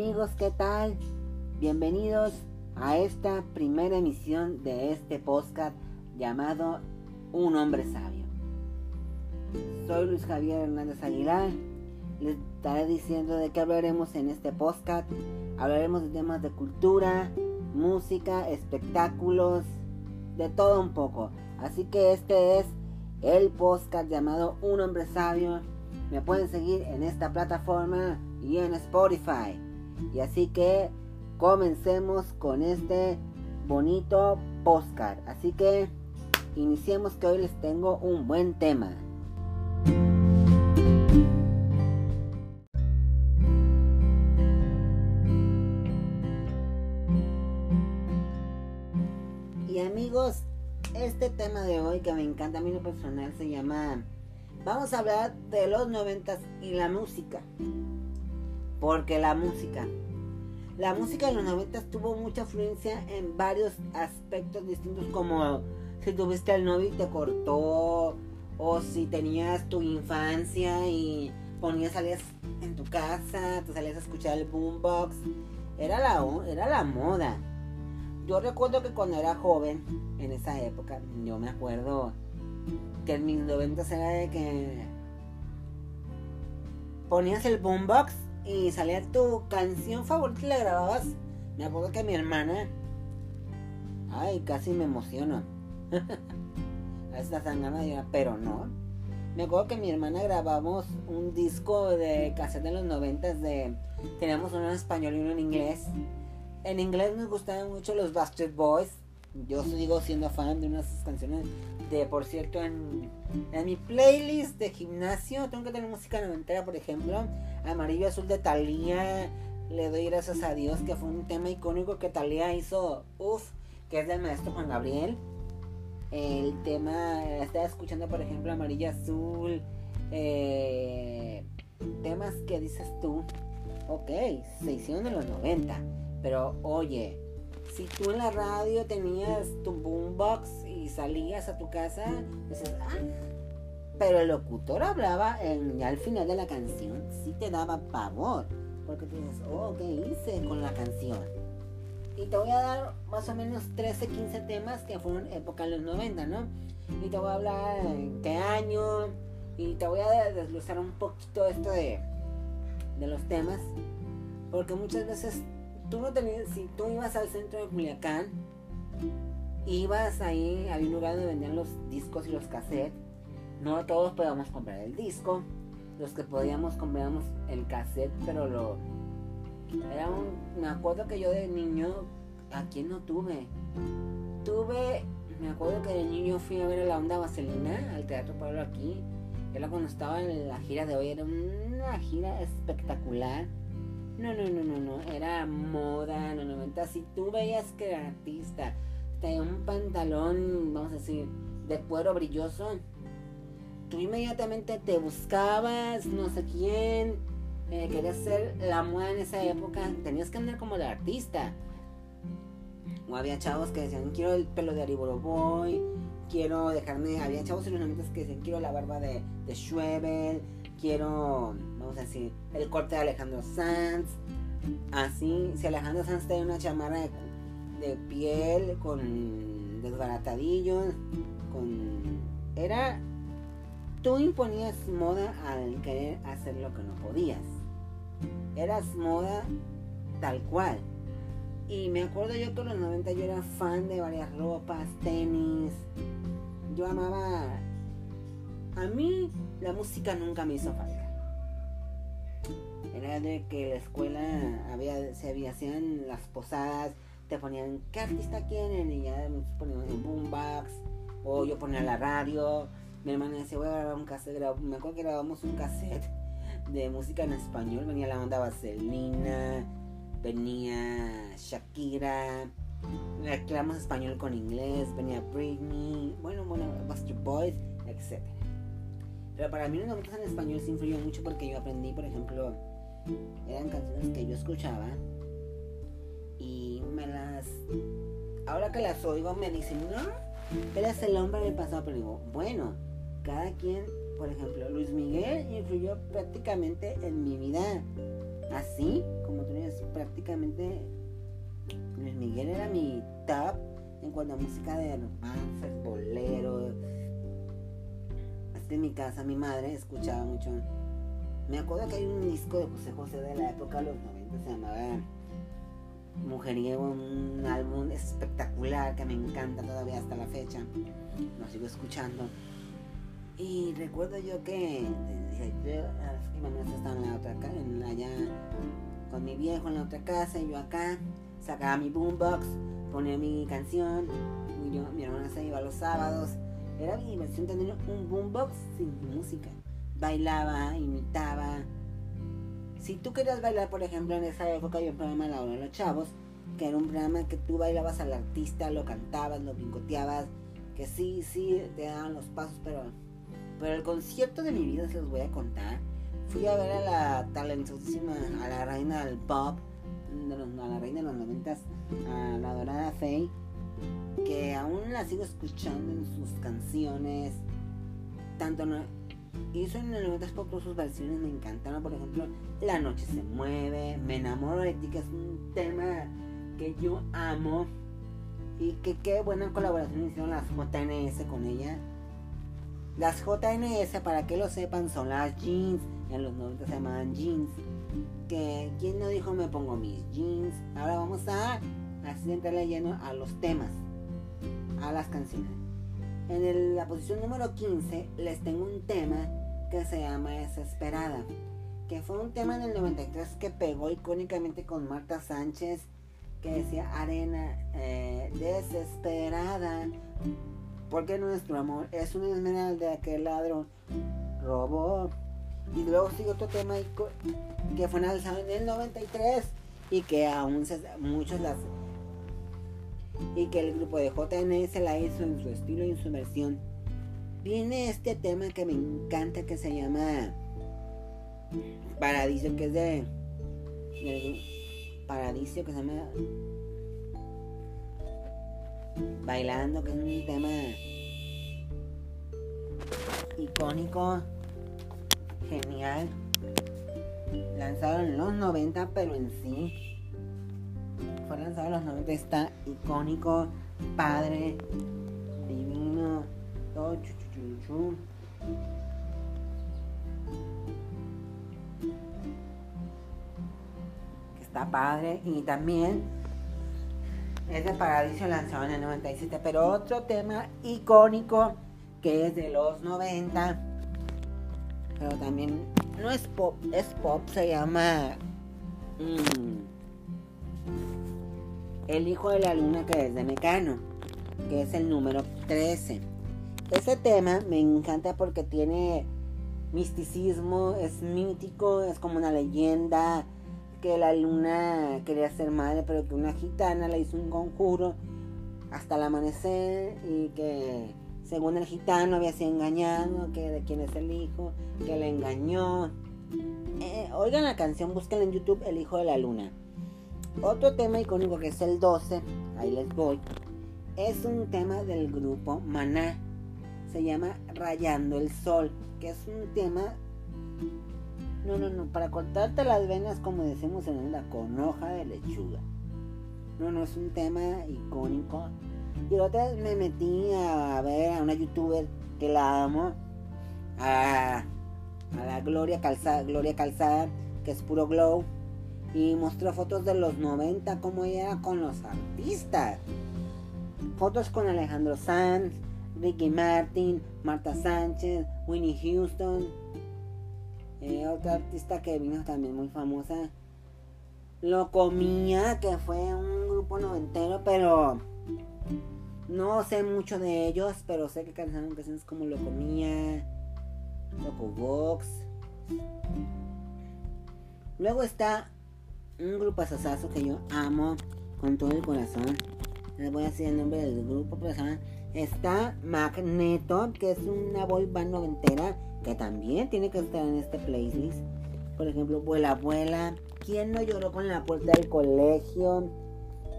amigos, ¿qué tal? Bienvenidos a esta primera emisión de este podcast llamado Un hombre sabio. Soy Luis Javier Hernández Aguilar. Les estaré diciendo de qué hablaremos en este podcast. Hablaremos de temas de cultura, música, espectáculos, de todo un poco. Así que este es el podcast llamado Un hombre sabio. Me pueden seguir en esta plataforma y en Spotify. Y así que comencemos con este bonito postcard. Así que iniciemos que hoy les tengo un buen tema. Y amigos, este tema de hoy que me encanta a mí lo personal se llama Vamos a hablar de los noventas y la música. Porque la música. La música de los noventas tuvo mucha influencia en varios aspectos distintos como si tuviste al novio y te cortó o si tenías tu infancia y ponías salías en tu casa, te salías a escuchar el boombox. Era la, era la moda. Yo recuerdo que cuando era joven, en esa época, yo me acuerdo que en mis noventas era de que ponías el boombox y salía tu canción favorita y la grababas. Me acuerdo que mi hermana. Ay, casi me emociono. a esta sangana pero no. Me acuerdo que mi hermana grabamos un disco de cassette de los noventas de. Teníamos uno en español y uno en inglés. En inglés nos gustaban mucho los Bastard Boys. Yo sigo siendo fan de unas canciones de, por cierto, en, mi playlist de gimnasio tengo que tener música noventera, por ejemplo. Amarillo Azul de Thalía. Le doy gracias a Dios que fue un tema icónico que Thalía hizo, uff, que es del maestro Juan Gabriel. El tema, estaba escuchando por ejemplo Amarillo Azul. Eh, temas que dices tú, ok, se hicieron en los 90. Pero oye, si tú en la radio tenías tu boombox y salías a tu casa, dices, ah, pero el locutor hablaba en, al final de la canción, sí te daba pavor. Porque tú dices, oh, ¿qué hice con la canción? Y te voy a dar más o menos 13, 15 temas que fueron época de los 90, ¿no? Y te voy a hablar en qué año. Y te voy a desglosar un poquito esto de, de los temas. Porque muchas veces tú no tenías, si tú ibas al centro de Culiacán, ibas ahí, había un lugar donde vendían los discos y los cassettes no todos podíamos comprar el disco. Los que podíamos compramos el cassette, pero lo. Era un. Me acuerdo que yo de niño. ¿A quién no tuve? Tuve. Me acuerdo que de niño fui a ver a la onda Vaselina al Teatro Pueblo aquí. Era cuando estaba en la gira de hoy. Era una gira espectacular. No, no, no, no, no. Era moda en los 90. Si tú veías que era artista, tenía un pantalón, vamos a decir, de cuero brilloso tú inmediatamente te buscabas, no sé quién, eh, querías ser la moda en esa época, tenías que andar como de artista. O había chavos que decían, quiero el pelo de Ariboro Boy, quiero dejarme, había chavos en los que decían, quiero la barba de, de quiero, vamos a decir, el corte de Alejandro Sanz. Así, si Alejandro Sanz tenía una chamarra de, de piel con desbaratadillos, con... Era Tú imponías moda al querer hacer lo que no podías. Eras moda tal cual. Y me acuerdo yo que en los 90 yo era fan de varias ropas, tenis. Yo amaba... A mí la música nunca me hizo falta. Era de que la escuela había, se había, hacían las posadas, te ponían qué artista quieren y ya me ponían boombox o yo ponía la radio mi hermana decía, voy a grabar un cassette. Me acuerdo que grabamos un cassette de música en español. Venía la onda Vaselina, venía Shakira. Mezclamos español con inglés, venía Britney, bueno, bueno, Buster Boys, etc. Pero para mí los momentos en español sí influyó mucho porque yo aprendí, por ejemplo, eran canciones que yo escuchaba y me las... Ahora que las oigo me dicen, no, eres el hombre del pasado, pero digo, bueno, cada quien, por ejemplo, Luis Miguel influyó prácticamente en mi vida. así como tú eres prácticamente Luis Miguel era mi top en cuanto a música de romances, en mi casa mi madre escuchaba mucho. Me acuerdo que hay un disco de José José de la época de los 90, se llamaba Mujeriego, un álbum espectacular que me encanta todavía hasta la fecha. Lo sigo escuchando. Y recuerdo yo que mi mamá estaba en la otra en allá con mi viejo en la otra casa y yo acá sacaba mi boombox, ponía mi canción, y yo, mi hermana se iba los sábados. Era mi diversión tener un boombox sin música. Bailaba, imitaba. Si tú querías bailar, por ejemplo, en esa época había un programa La Hora de los Chavos, que era un programa que tú bailabas al artista, lo cantabas, lo pincoteabas, que sí, sí, te daban los pasos, pero, pero el concierto de mi vida se los voy a contar. Fui a ver a la talentosísima, a la reina del pop, a la reina de los noventas, a la dorada Faye, que aún la sigo escuchando en sus canciones. Tanto no, hizo en el 90 pop sus versiones me encantaron. Por ejemplo, La noche se mueve, Me enamoro de ti, que es un tema que yo amo. Y que qué buena colaboración hicieron las JNS con ella. Las JNS, para que lo sepan, son las jeans. En los 90 se llamaban jeans que quién no dijo me pongo mis jeans. Ahora vamos a así entrarle lleno a los temas, a las canciones. En la posición número 15 les tengo un tema que se llama Desesperada, que fue un tema en el 93 que pegó icónicamente con Marta Sánchez, que decía Arena eh, desesperada, porque nuestro amor es un esmeralda que el ladrón robó y luego sigue otro tema que fue lanzado en el 93 y que aún muchos las y que el grupo de JNS la hizo en su estilo y en su versión. Viene este tema que me encanta que se llama Paradiso, que es de, Paradiso, que se llama Bailando, que es un tema icónico genial. Lanzado en los 90, pero en sí lanzado en los 90. Está icónico, padre, divino, todo chu, Está padre y también es de Paradiso lanzado en el 97. Pero otro tema icónico que es de los 90 pero también no es pop, es pop, se llama mm, El Hijo de la Luna que es de Mecano, que es el número 13. Ese tema me encanta porque tiene misticismo, es mítico, es como una leyenda que la luna quería ser madre, pero que una gitana le hizo un conjuro hasta el amanecer y que según el gitano había sido engañado, que de quién es el hijo, que le engañó. Eh, oigan la canción, búsquenla en YouTube, El Hijo de la Luna. Otro tema icónico que es el 12, ahí les voy, es un tema del grupo Maná. Se llama Rayando el Sol, que es un tema... No, no, no, para cortarte las venas, como decimos en la con hoja de lechuga. No, no, es un tema icónico y otra vez me metí a ver a una youtuber que la amo, a, la Gloria Calzada, Gloria Calzada, que es puro glow, y mostró fotos de los 90, como ella era con los artistas. Fotos con Alejandro Sanz, Ricky Martin, Marta Sánchez, Winnie Houston, eh, otra artista que vino también muy famosa. Lo comía, que fue un grupo noventero, pero no sé mucho de ellos, pero sé que cantaron canciones como Lo Comía, Loco Box. Luego está un grupo asasazo que yo amo con todo el corazón. Les voy a decir el nombre del grupo, pero está Magneto, que es una boy band noventera que también tiene que estar en este playlist. Por ejemplo, Vuela Vuela. ¿Quién no lloró con la puerta del colegio?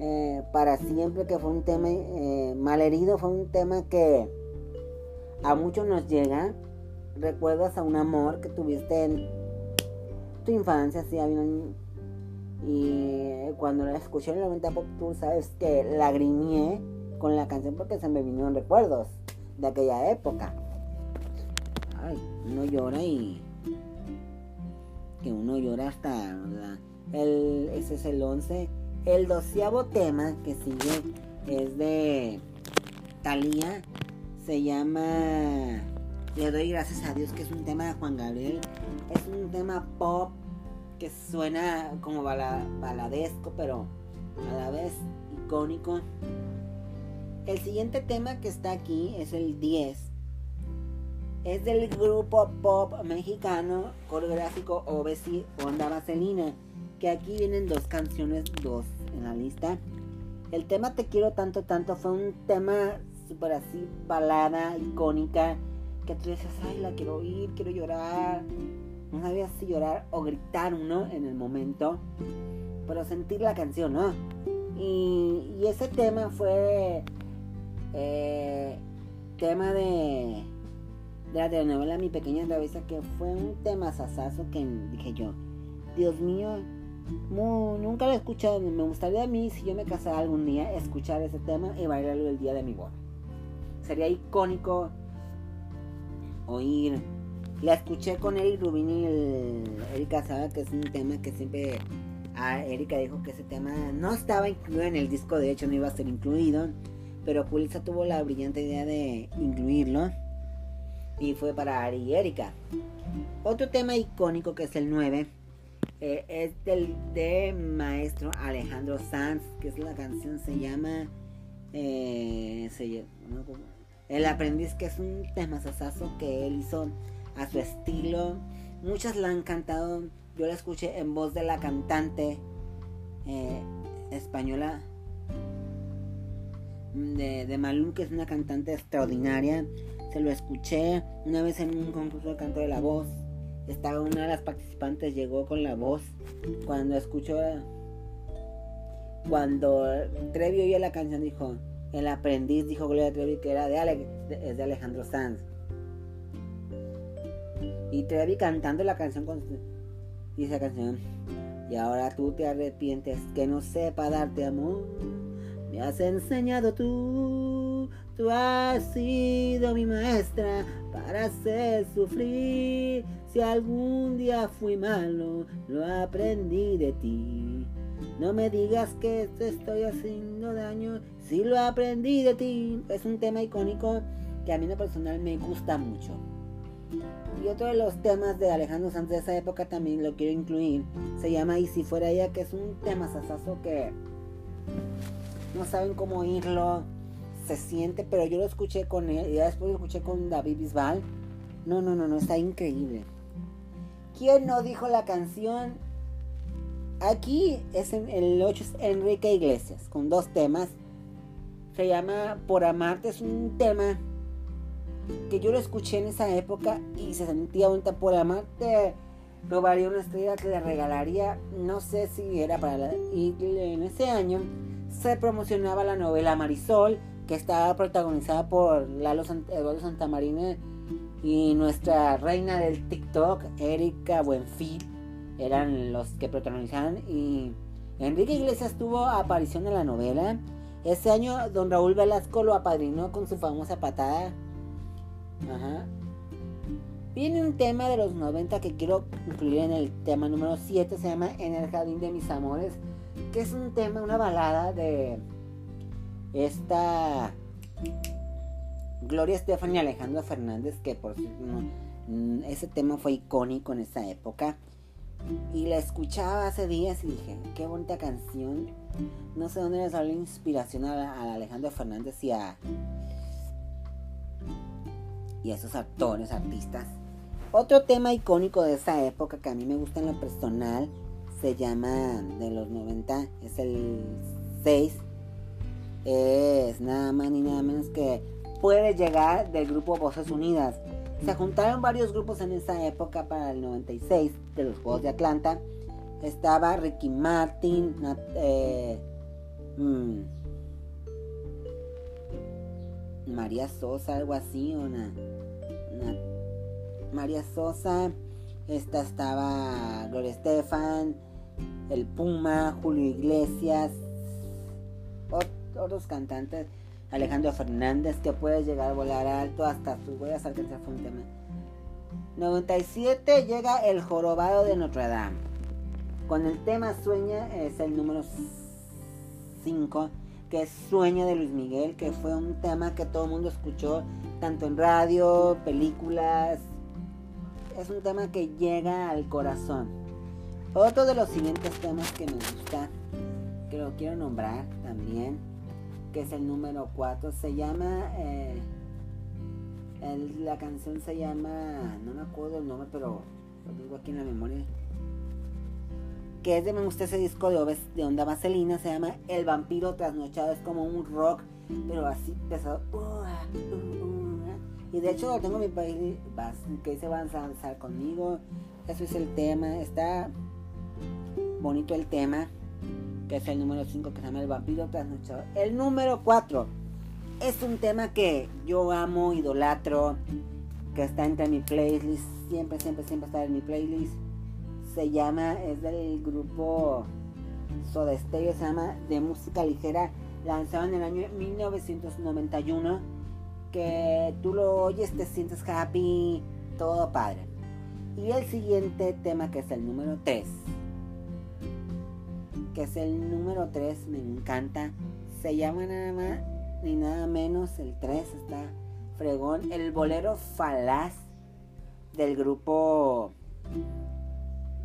Eh, para siempre, que fue un tema eh, malherido, fue un tema que a muchos nos llega. Recuerdas a un amor que tuviste en tu infancia, sí, había Y cuando la escuché en el 90 Pop Tour, sabes que lagrimeé con la canción porque se me vinieron recuerdos de aquella época. Ay, uno llora y... Que uno llora hasta... El, ese es el 11. El doceavo tema que sigue es de Thalía. Se llama Le doy gracias a Dios, que es un tema de Juan Gabriel. Es un tema pop que suena como baladesco, pero a la vez icónico. El siguiente tema que está aquí es el 10. Es del grupo pop mexicano coreográfico Obesi Onda Vaselina. Que aquí vienen dos canciones, dos en la lista. El tema Te quiero tanto, tanto fue un tema súper así, balada, icónica, que tú dices, ay, la quiero oír, quiero llorar. No sabía si llorar o gritar uno en el momento, pero sentir la canción, ¿no? Y, ese tema fue eh, tema de, de la telenovela Mi Pequeña Travesa, que fue un tema sasazo que dije yo, Dios mío, nunca lo he escuchado. Me gustaría a mí, si yo me casara algún día, escuchar ese tema y bailarlo el día de mi boda. Sería icónico oír. La escuché con Eric Rubin y el, Erika sabe que es un tema que siempre. Erika dijo que ese tema no estaba incluido en el disco, de hecho no iba a ser incluido. Pero Julissa tuvo la brillante idea de incluirlo. Y fue para Ari y Erika. Otro tema icónico que es el 9 eh, es del de maestro Alejandro Sanz, que es la canción se llama eh, El aprendiz, que es un tema sasazo que él hizo a su estilo. Muchas la han cantado, yo la escuché en voz de la cantante eh, española de, de Malum, que es una cantante extraordinaria. Se lo escuché una vez en un concurso de canto de la voz estaba una de las participantes, llegó con la voz cuando escuchó, cuando Trevi oía la canción dijo, el aprendiz, dijo Gloria Trevi que era de, es de Alejandro Sanz. Y Trevi cantando la canción con dice esa canción. Y ahora tú te arrepientes que no sepa darte amor. Me has enseñado tú, tú has sido mi maestra para hacer sufrir si algún día fui malo, lo aprendí de ti. No me digas que te estoy haciendo daño, si lo aprendí de ti. Es un tema icónico que a mí en lo personal me gusta mucho. Y otro de los temas de Alejandro Sanz de esa época también lo quiero incluir. Se llama Y si fuera ella, que es un tema sasazo que no saben cómo oírlo. Se siente, pero yo lo escuché con él y después lo escuché con David Bisbal. No, no, no, no, está increíble. ¿Quién no dijo la canción? Aquí es en el 8 es Enrique Iglesias con dos temas. Se llama Por Amarte, es un tema que yo lo escuché en esa época y se sentía bonita por amarte. Robaría una estrella que le regalaría, no sé si era para la... Y en ese año se promocionaba la novela Marisol, que estaba protagonizada por Lalo Eduardo Santamarina y nuestra reina del TikTok, Erika Buenfil, eran los que protagonizaban. Y Enrique Iglesias tuvo aparición en la novela. Ese año, don Raúl Velasco lo apadrinó con su famosa patada. Ajá. Viene un tema de los 90 que quiero incluir en el tema número 7, se llama En el jardín de mis amores, que es un tema, una balada de esta Gloria Estefan y Alejandro Fernández, que por mm, ese tema fue icónico en esa época. Y la escuchaba hace días y dije, qué bonita canción. No sé dónde le salió la inspiración a, Alejandro Fernández y a, y esos actores, artistas. Otro tema icónico de esa época que a mí me gusta en lo personal se llama de los 90, es el 6. Es nada más ni nada menos que puede llegar del grupo Voces Unidas. Se juntaron varios grupos en esa época para el 96 de los Juegos de Atlanta. Estaba Ricky Martin, eh, mm, María Sosa, algo así, una, María Sosa, Esta estaba Gloria Estefan, el Puma, Julio Iglesias, otros cantantes, Alejandro Fernández, que puede llegar a volar alto hasta sus huellas alcanzar fue un tema. 97 llega El Jorobado de Notre Dame. Con el tema Sueña es el número 5, que es Sueña de Luis Miguel, que fue un tema que todo el mundo escuchó, tanto en radio, películas. Es un tema que llega al corazón. Otro de los siguientes temas que me gusta, que lo quiero nombrar también, que es el número 4, se llama... Eh, la canción se llama, no me acuerdo el nombre, pero lo tengo aquí en la memoria. Que es de me gusta ese disco de, de onda vaselina, se llama El vampiro trasnochado, es como un rock, pero así pesado. Y de hecho tengo mi país que se van a danzar conmigo. Eso es el tema, está bonito el tema, que es el número 5 que se llama El vampiro trasnochado. El número 4 es un tema que yo amo, idolatro, que está entre mi playlist, siempre, siempre, siempre está en mi playlist. Se llama, es del grupo Soda se llama De Música Ligera, lanzado en el año 1991, que tú lo oyes, te sientes happy, todo padre. Y el siguiente tema que es el número 3, que es el número 3, me encanta, se llama nada más ni nada menos, el 3 está fregón, el bolero falaz del grupo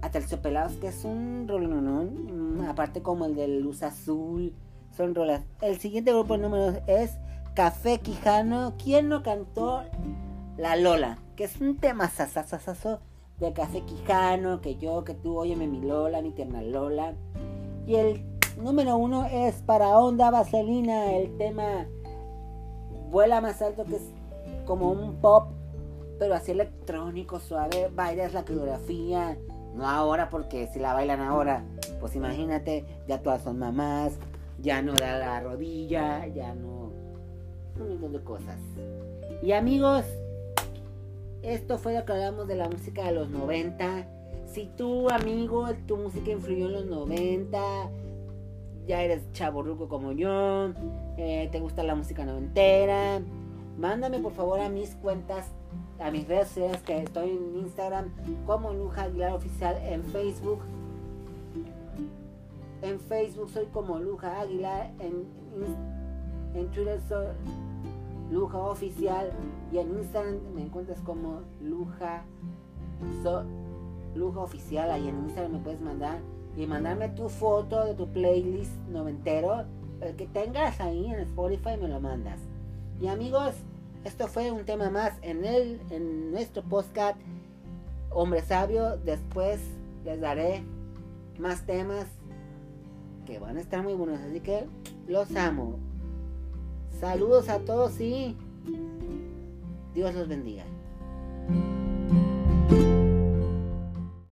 Aterciopelados, que es un rolón, mm, aparte como el de Luz Azul, son rolas. El siguiente grupo número es Café Quijano, quien no cantó La Lola, que es un tema sasasasaso de Café Quijano, que yo, que tú, óyeme mi Lola, mi tierna Lola. Y el Número uno es para Onda Vaselina, el tema vuela más alto que es como un pop, pero así electrónico, suave. Bailas la coreografía, no ahora porque si la bailan ahora, pues imagínate, ya todas son mamás, ya no da la rodilla, ya no. Un montón de cosas. Y amigos, esto fue lo que hablamos de la música de los 90. Si tú, amigo, tu música influyó en los 90 ya eres chaborruco como yo, eh, te gusta la música noventera, mándame por favor a mis cuentas, a mis redes sociales que estoy en Instagram como Luja Aguilar Oficial, en Facebook. En Facebook soy como Luja Aguilar, en, en Twitter soy Luja Oficial y en Instagram me encuentras como Luja, Luja Oficial, ahí en Instagram me puedes mandar y mandarme tu foto de tu playlist noventero, el que tengas ahí en Spotify me lo mandas. Y amigos, esto fue un tema más en el en nuestro podcast Hombre Sabio. Después les daré más temas que van a estar muy buenos, así que los amo. Saludos a todos y Dios los bendiga.